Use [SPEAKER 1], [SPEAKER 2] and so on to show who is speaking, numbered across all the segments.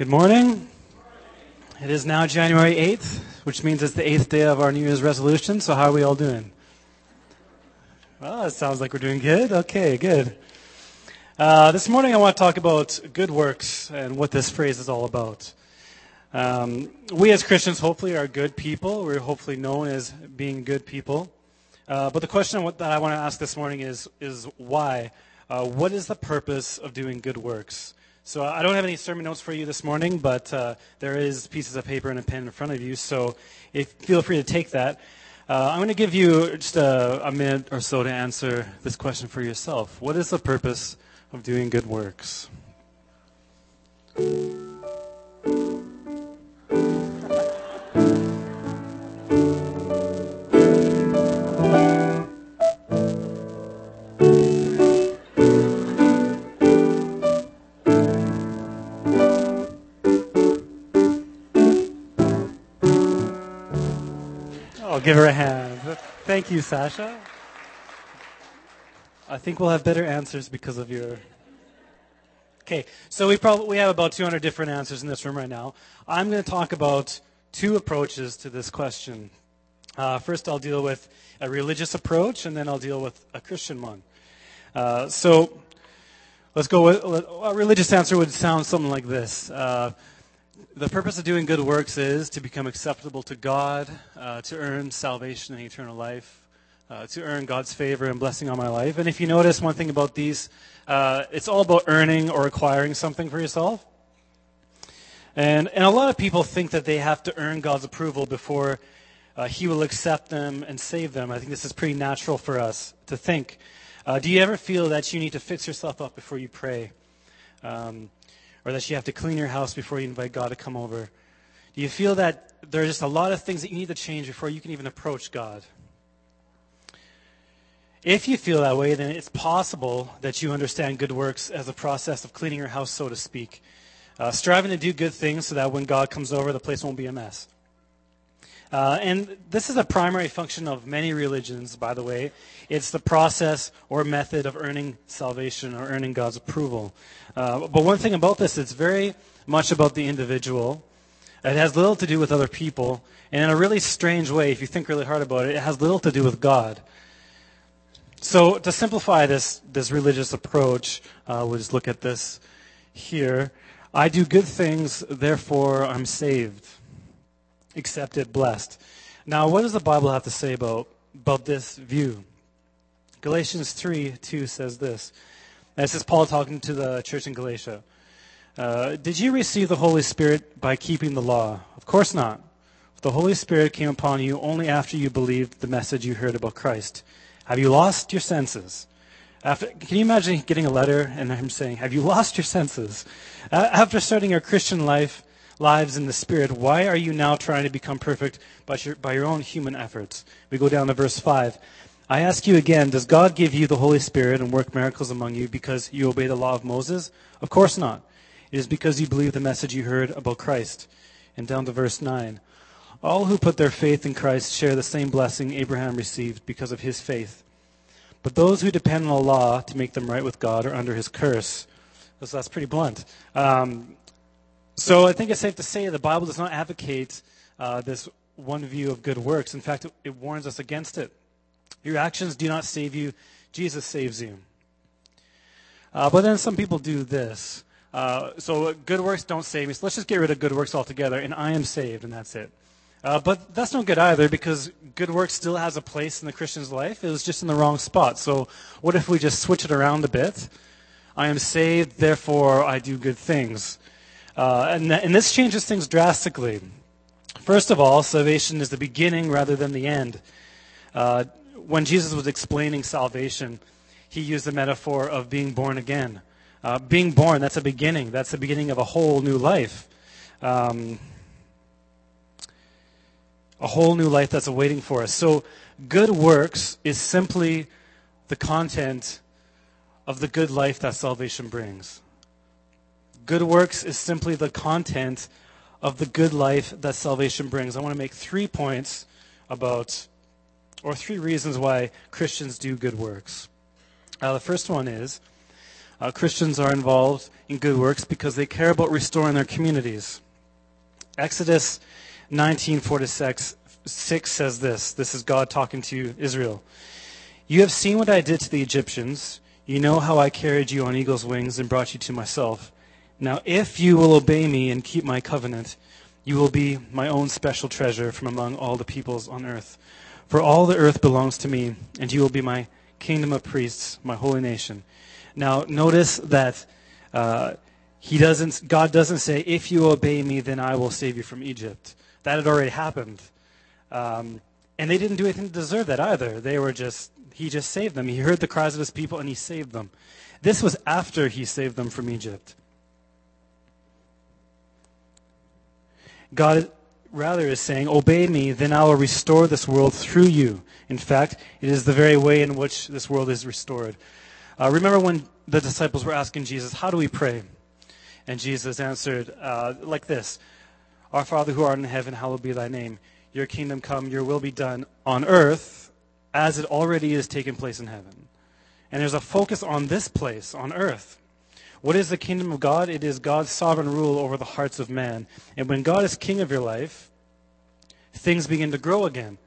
[SPEAKER 1] Good morning. It is now January 8th, which means it's the eighth day of our New Year's resolution. So, how are we all doing? Well, it sounds like we're doing good. Okay, good. Uh, this morning, I want to talk about good works and what this phrase is all about. Um, we as Christians, hopefully, are good people. We're hopefully known as being good people. Uh, but the question that I want to ask this morning is, is why? Uh, what is the purpose of doing good works? So I don't have any sermon notes for you this morning, but uh, there is pieces of paper and a pen in front of you. So if, feel free to take that. Uh, I'm going to give you just a, a minute or so to answer this question for yourself. What is the purpose of doing good works? Give her a hand. Thank you, Sasha. I think we'll have better answers because of your. Okay, so we probably we have about 200 different answers in this room right now. I'm going to talk about two approaches to this question. Uh, first, I'll deal with a religious approach, and then I'll deal with a Christian one. Uh, so, let's go with a religious answer would sound something like this. Uh, the purpose of doing good works is to become acceptable to God, uh, to earn salvation and eternal life, uh, to earn God's favor and blessing on my life. And if you notice one thing about these, uh, it's all about earning or acquiring something for yourself. And, and a lot of people think that they have to earn God's approval before uh, He will accept them and save them. I think this is pretty natural for us to think. Uh, do you ever feel that you need to fix yourself up before you pray? Um, or that you have to clean your house before you invite God to come over? Do you feel that there are just a lot of things that you need to change before you can even approach God? If you feel that way, then it's possible that you understand good works as a process of cleaning your house, so to speak. Uh, striving to do good things so that when God comes over, the place won't be a mess. Uh, and this is a primary function of many religions, by the way. It's the process or method of earning salvation or earning God's approval. Uh, but one thing about this, it's very much about the individual. It has little to do with other people. And in a really strange way, if you think really hard about it, it has little to do with God. So to simplify this, this religious approach, uh, we'll just look at this here. I do good things, therefore I'm saved accepted, blessed. Now, what does the Bible have to say about, about this view? Galatians 3 2 says this. This is Paul talking to the church in Galatia. Uh, did you receive the Holy Spirit by keeping the law? Of course not. The Holy Spirit came upon you only after you believed the message you heard about Christ. Have you lost your senses? After, can you imagine getting a letter and him saying, Have you lost your senses? Uh, after starting your Christian life, lives in the Spirit, why are you now trying to become perfect by your, by your own human efforts? We go down to verse 5. I ask you again, does God give you the Holy Spirit and work miracles among you because you obey the law of Moses? Of course not. It is because you believe the message you heard about Christ. And down to verse 9. All who put their faith in Christ share the same blessing Abraham received because of his faith. But those who depend on the law to make them right with God are under his curse. So that's pretty blunt. Um, so I think it's safe to say the Bible does not advocate uh, this one view of good works. In fact, it, it warns us against it. Your actions do not save you, Jesus saves you. Uh, but then some people do this. Uh, so good works don't save me. So let's just get rid of good works altogether, and I am saved, and that's it. Uh, but that's no good either because good work still has a place in the Christian's life. It was just in the wrong spot. So what if we just switch it around a bit? I am saved, therefore I do good things. Uh, and, and this changes things drastically. First of all, salvation is the beginning rather than the end. Uh, when Jesus was explaining salvation, he used the metaphor of being born again. Uh, being born, that's a beginning. That's the beginning of a whole new life. Um, a whole new life that's awaiting for us. So, good works is simply the content of the good life that salvation brings. Good works is simply the content of the good life that salvation brings. I want to make three points about, or three reasons why Christians do good works. Uh, the first one is Uh, Christians are involved in good works because they care about restoring their communities. Exodus 19:46 6 says this. This is God talking to Israel. You have seen what I did to the Egyptians. You know how I carried you on eagle's wings and brought you to myself. Now, if you will obey me and keep my covenant, you will be my own special treasure from among all the peoples on earth. For all the earth belongs to me, and you will be my kingdom of priests, my holy nation. Now, notice that uh, he doesn't, God doesn't say, if you obey me, then I will save you from Egypt. That had already happened. Um, and they didn't do anything to deserve that either. They were just, he just saved them. He heard the cries of his people and he saved them. This was after he saved them from Egypt. God rather is saying, Obey me, then I will restore this world through you. In fact, it is the very way in which this world is restored. Uh, remember when the disciples were asking Jesus, How do we pray? And Jesus answered uh, like this Our Father who art in heaven, hallowed be thy name. Your kingdom come, your will be done on earth as it already is taking place in heaven. And there's a focus on this place, on earth. What is the kingdom of God? It is God's sovereign rule over the hearts of man. And when God is king of your life, things begin to grow again.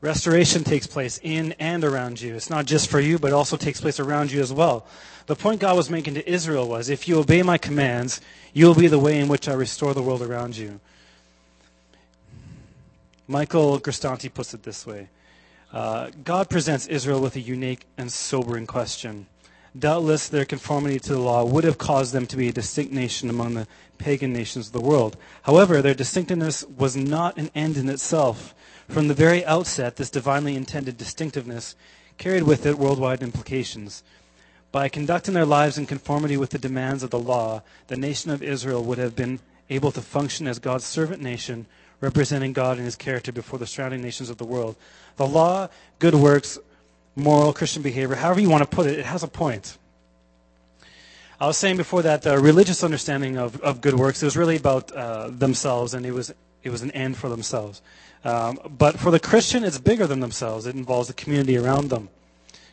[SPEAKER 1] Restoration takes place in and around you. It's not just for you, but also takes place around you as well. The point God was making to Israel was if you obey my commands, you will be the way in which I restore the world around you. Michael Grisanti puts it this way uh, God presents Israel with a unique and sobering question. Doubtless, their conformity to the law would have caused them to be a distinct nation among the pagan nations of the world. However, their distinctiveness was not an end in itself. From the very outset, this divinely intended distinctiveness carried with it worldwide implications. By conducting their lives in conformity with the demands of the law, the nation of Israel would have been able to function as God's servant nation, representing God and his character before the surrounding nations of the world. The law, good works, moral Christian behavior, however you want to put it, it has a point. I was saying before that the religious understanding of, of good works was really about uh, themselves, and it was it was an end for themselves. Um, but for the Christian, it's bigger than themselves. It involves the community around them,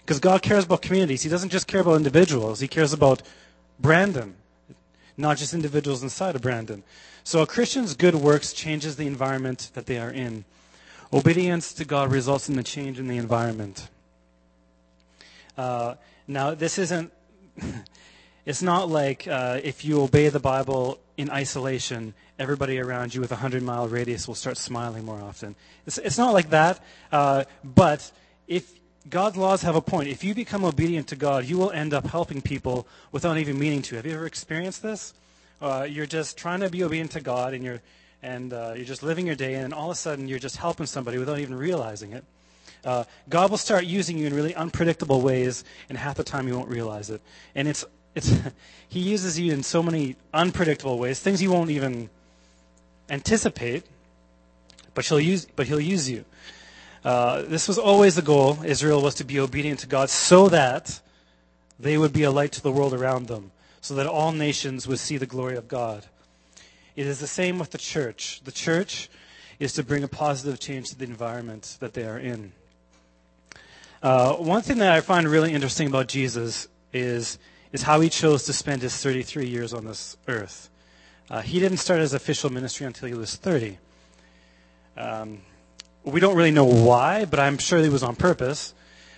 [SPEAKER 1] because God cares about communities. He doesn't just care about individuals. He cares about Brandon, not just individuals inside of Brandon. So a Christian's good works changes the environment that they are in. Obedience to God results in the change in the environment. Uh, now, this isn't, it's not like uh, if you obey the Bible in isolation, everybody around you with a 100 mile radius will start smiling more often. It's, it's not like that, uh, but if God's laws have a point, if you become obedient to God, you will end up helping people without even meaning to. Have you ever experienced this? Uh, you're just trying to be obedient to God, and you're and uh, you're just living your day, and all of a sudden you're just helping somebody without even realizing it. Uh, God will start using you in really unpredictable ways, and half the time you won't realize it. And it's, it's, He uses you in so many unpredictable ways, things you won't even anticipate, but He'll use, but he'll use you. Uh, this was always the goal. Israel was to be obedient to God so that they would be a light to the world around them, so that all nations would see the glory of God. It is the same with the church. The church is to bring a positive change to the environment that they are in. Uh, one thing that I find really interesting about Jesus is, is how he chose to spend his 33 years on this earth. Uh, he didn't start his official ministry until he was 30. Um, we don't really know why, but I'm sure it was on purpose.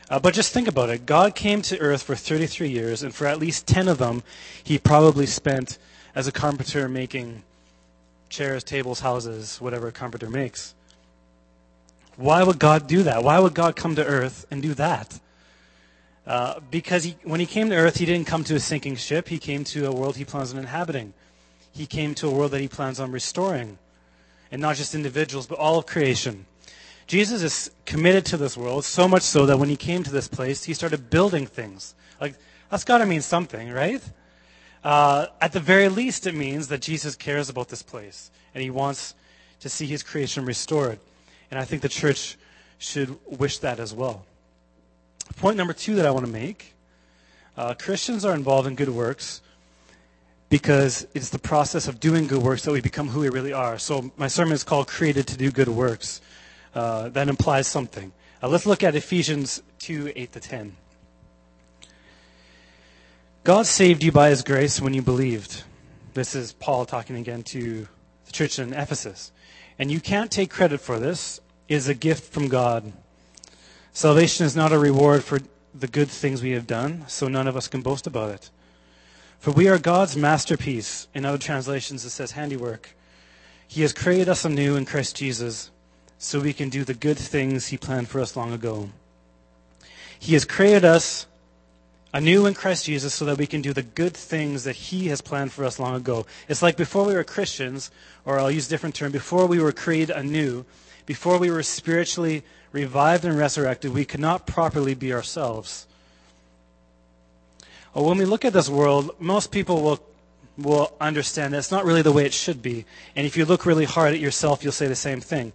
[SPEAKER 1] Uh, but just think about it. God came to earth for 33 years, and for at least 10 of them, he probably spent as a carpenter making chairs, tables, houses, whatever a carpenter makes. Why would God do that? Why would God come to earth and do that? Uh, because he, when he came to earth, he didn't come to a sinking ship. He came to a world he plans on inhabiting. He came to a world that he plans on restoring. And not just individuals, but all of creation. Jesus is committed to this world, so much so that when he came to this place, he started building things. Like, that's got to mean something, right? Uh, at the very least, it means that Jesus cares about this place and he wants to see his creation restored. And I think the church should wish that as well. Point number two that I want to make uh, Christians are involved in good works because it's the process of doing good works that we become who we really are. So my sermon is called Created to Do Good Works. Uh, that implies something. Uh, let's look at Ephesians 2 8 to 10. God saved you by his grace when you believed. This is Paul talking again to the church in Ephesus. And you can't take credit for this. is a gift from God. Salvation is not a reward for the good things we have done, so none of us can boast about it. For we are God's masterpiece. In other translations, it says handiwork. He has created us anew in Christ Jesus so we can do the good things He planned for us long ago. He has created us anew in Christ Jesus so that we can do the good things that He has planned for us long ago. It's like before we were Christians, or I'll use a different term, before we were created anew, before we were spiritually revived and resurrected, we could not properly be ourselves. Well, when we look at this world, most people will, will understand that it's not really the way it should be. And if you look really hard at yourself, you'll say the same thing.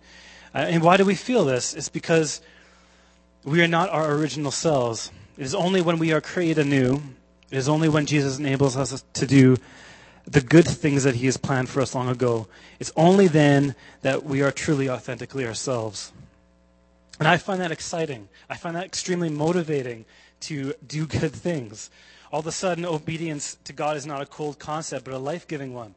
[SPEAKER 1] Uh, and why do we feel this? It's because we are not our original selves. It is only when we are created anew, it is only when Jesus enables us to do the good things that he has planned for us long ago. It's only then that we are truly authentically ourselves. And I find that exciting. I find that extremely motivating to do good things. All of a sudden, obedience to God is not a cold concept, but a life giving one.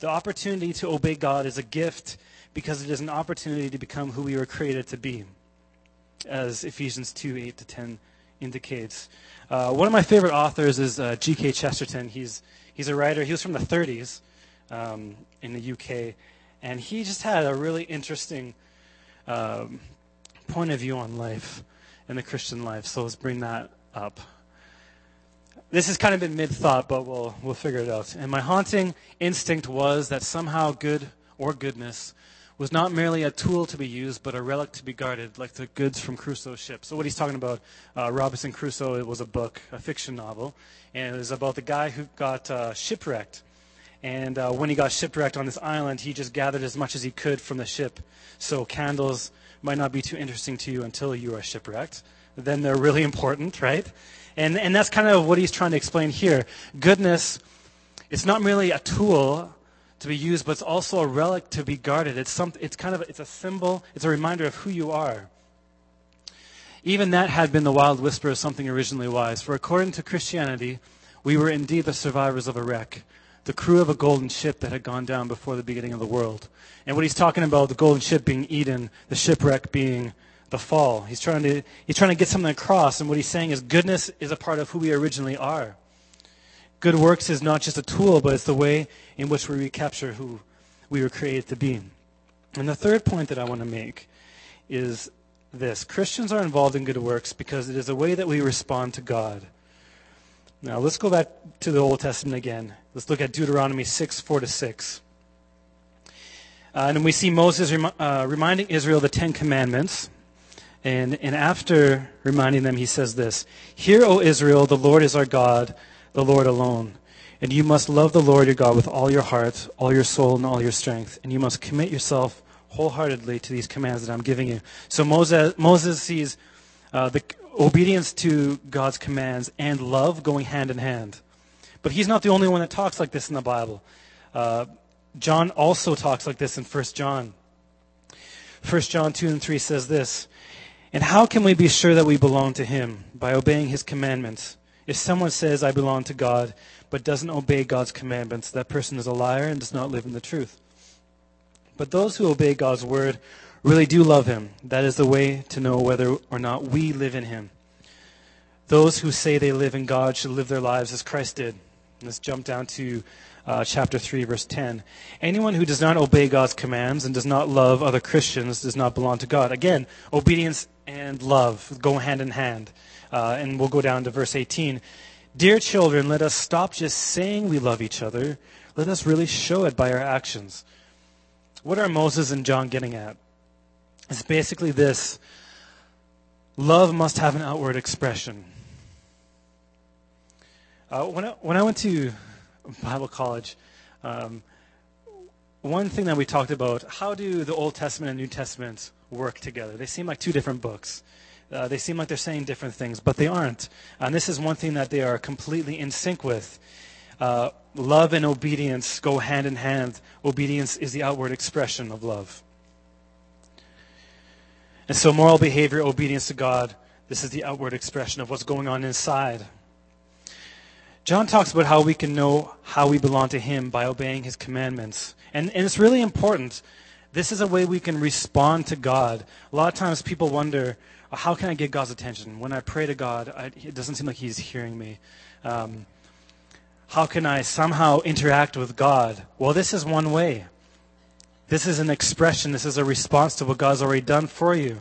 [SPEAKER 1] The opportunity to obey God is a gift because it is an opportunity to become who we were created to be, as Ephesians 2 8 to 10 indicates. Uh, one of my favorite authors is uh, G.K. Chesterton. He's, he's a writer, he was from the 30s um, in the UK, and he just had a really interesting um, point of view on life and the Christian life. So let's bring that up. This has kind of been mid thought, but we'll, we'll figure it out. And my haunting instinct was that somehow good or goodness was not merely a tool to be used, but a relic to be guarded, like the goods from Crusoe's ship. So, what he's talking about, uh, Robinson Crusoe, it was a book, a fiction novel, and it was about the guy who got uh, shipwrecked. And uh, when he got shipwrecked on this island, he just gathered as much as he could from the ship. So, candles might not be too interesting to you until you are shipwrecked. Then they're really important, right? And, and that's kind of what he's trying to explain here. Goodness, it's not merely a tool to be used, but it's also a relic to be guarded. It's, some, it's kind of it's a symbol, it's a reminder of who you are. Even that had been the wild whisper of something originally wise. For according to Christianity, we were indeed the survivors of a wreck, the crew of a golden ship that had gone down before the beginning of the world. And what he's talking about, the golden ship being Eden, the shipwreck being the fall. He's trying to, he's trying to get something across, and what he's saying is goodness is a part of who we originally are. Good works is not just a tool, but it's the way in which we recapture who we were created to be. And the third point that I want to make is this Christians are involved in good works because it is a way that we respond to God. Now, let's go back to the Old Testament again. Let's look at Deuteronomy 6 4 to 6. Uh, and we see Moses uh, reminding Israel the Ten Commandments. And, and after reminding them, he says this Hear, O Israel, the Lord is our God the Lord alone. And you must love the Lord your God with all your heart, all your soul, and all your strength. And you must commit yourself wholeheartedly to these commands that I'm giving you. So Moses, Moses sees uh, the obedience to God's commands and love going hand in hand. But he's not the only one that talks like this in the Bible. Uh, John also talks like this in 1 John. 1 John 2 and 3 says this And how can we be sure that we belong to him? By obeying his commandments. If someone says, I belong to God, but doesn't obey God's commandments, that person is a liar and does not live in the truth. But those who obey God's word really do love him. That is the way to know whether or not we live in him. Those who say they live in God should live their lives as Christ did. Let's jump down to uh, chapter 3, verse 10. Anyone who does not obey God's commands and does not love other Christians does not belong to God. Again, obedience and love go hand in hand. Uh, and we'll go down to verse 18. Dear children, let us stop just saying we love each other. Let us really show it by our actions. What are Moses and John getting at? It's basically this love must have an outward expression. Uh, when, I, when I went to Bible college, um, one thing that we talked about how do the Old Testament and New Testament work together? They seem like two different books. Uh, they seem like they're saying different things, but they aren't. And this is one thing that they are completely in sync with. Uh, love and obedience go hand in hand. Obedience is the outward expression of love. And so, moral behavior, obedience to God, this is the outward expression of what's going on inside. John talks about how we can know how we belong to Him by obeying His commandments. And, and it's really important. This is a way we can respond to God. A lot of times people wonder, how can I get God's attention? When I pray to God, I, it doesn't seem like He's hearing me. Um, how can I somehow interact with God? Well, this is one way. This is an expression, this is a response to what God's already done for you.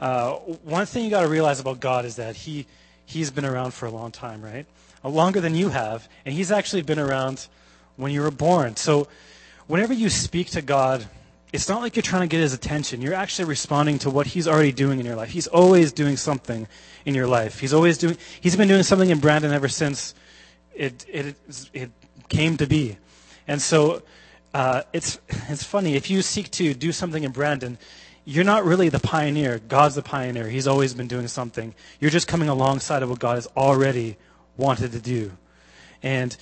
[SPEAKER 1] Uh, one thing you got to realize about God is that He He's been around for a long time, right? Uh, longer than you have, and He's actually been around when you were born. So, whenever you speak to God, it's not like you're trying to get His attention. You're actually responding to what He's already doing in your life. He's always doing something in your life. He's always doing. He's been doing something in Brandon ever since it it it came to be, and so. Uh, it's it's funny if you seek to do something in Brandon, you're not really the pioneer. God's the pioneer. He's always been doing something. You're just coming alongside of what God has already wanted to do. And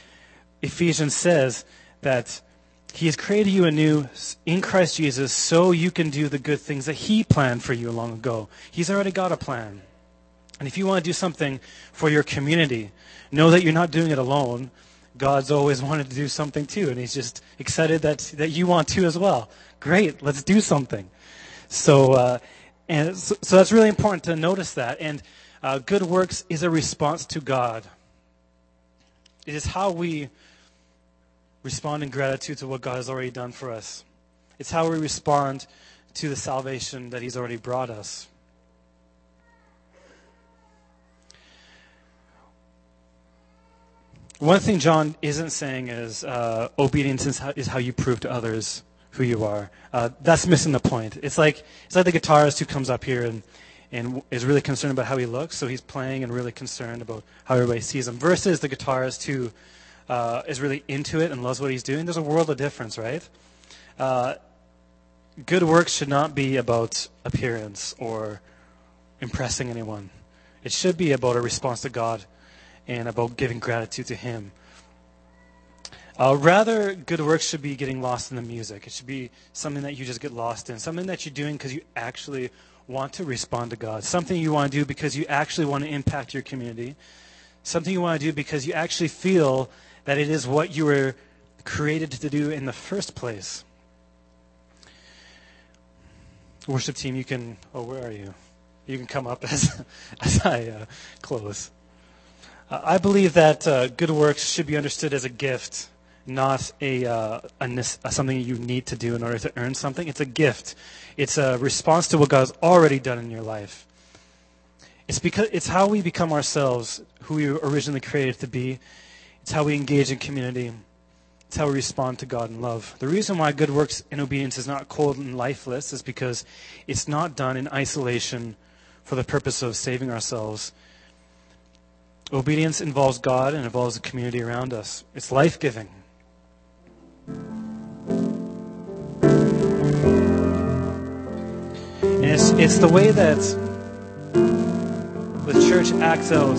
[SPEAKER 1] Ephesians says that He has created you anew in Christ Jesus so you can do the good things that He planned for you long ago. He's already got a plan. And if you want to do something for your community, know that you're not doing it alone. God's always wanted to do something too, and He's just excited that, that you want to as well. Great, let's do something. So, uh, and so, so, that's really important to notice that. And uh, good works is a response to God. It is how we respond in gratitude to what God has already done for us. It's how we respond to the salvation that He's already brought us. One thing John isn't saying is uh, obedience is how, is how you prove to others who you are. Uh, that's missing the point. It's like it's like the guitarist who comes up here and and is really concerned about how he looks, so he's playing and really concerned about how everybody sees him. Versus the guitarist who uh, is really into it and loves what he's doing. There's a world of difference, right? Uh, good work should not be about appearance or impressing anyone. It should be about a response to God and about giving gratitude to Him. Uh, rather, good work should be getting lost in the music. It should be something that you just get lost in, something that you're doing because you actually want to respond to God, something you want to do because you actually want to impact your community, something you want to do because you actually feel that it is what you were created to do in the first place. Worship team, you can. Oh, where are you? You can come up as as I uh, close. Uh, I believe that uh, good works should be understood as a gift not a, uh, a, something you need to do in order to earn something. It's a gift. It's a response to what God has already done in your life. It's because it's how we become ourselves, who we were originally created to be. It's how we engage in community. It's how we respond to God in love. The reason why good works and obedience is not cold and lifeless is because it's not done in isolation for the purpose of saving ourselves. Obedience involves God and involves the community around us. It's life giving. And it's, it's the way that the church acts out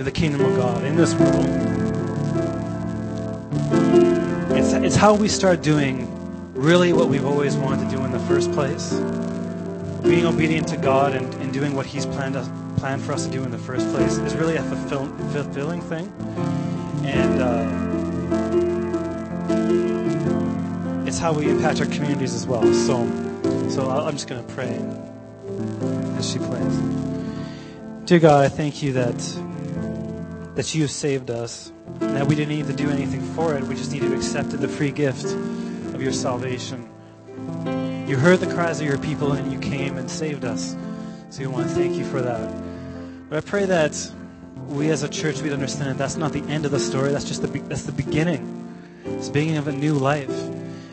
[SPEAKER 1] to the kingdom of God in this world. It's, it's how we start doing really what we've always wanted to do in the first place. Being obedient to God and, and doing what He's planned, us, planned for us to do in the first place is really a fulfill, fulfilling thing. And uh, it's how we impact our communities as well. So, so I'm just going to pray as she plays. Dear God, I thank you that that you saved us, and that we didn't need to do anything for it. We just needed to accept the free gift of your salvation. You heard the cries of your people, and you came and saved us. So we want to thank you for that. But I pray that we as a church we'd understand that that's not the end of the story. That's just the that's the beginning. It's the beginning of a new life.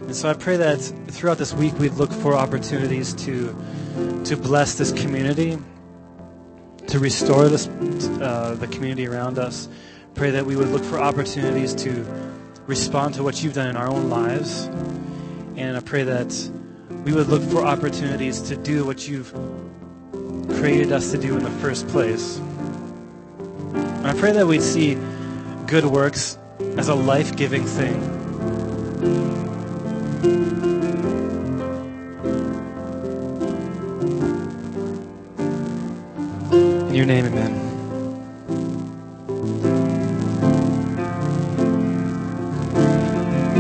[SPEAKER 1] And so I pray that throughout this week we'd look for opportunities to to bless this community, to restore this uh, the community around us. Pray that we would look for opportunities to respond to what you've done in our own lives, and I pray that we would look for opportunities to do what you've created us to do in the first place. And I pray that we'd see good works as a life-giving thing your name, amen.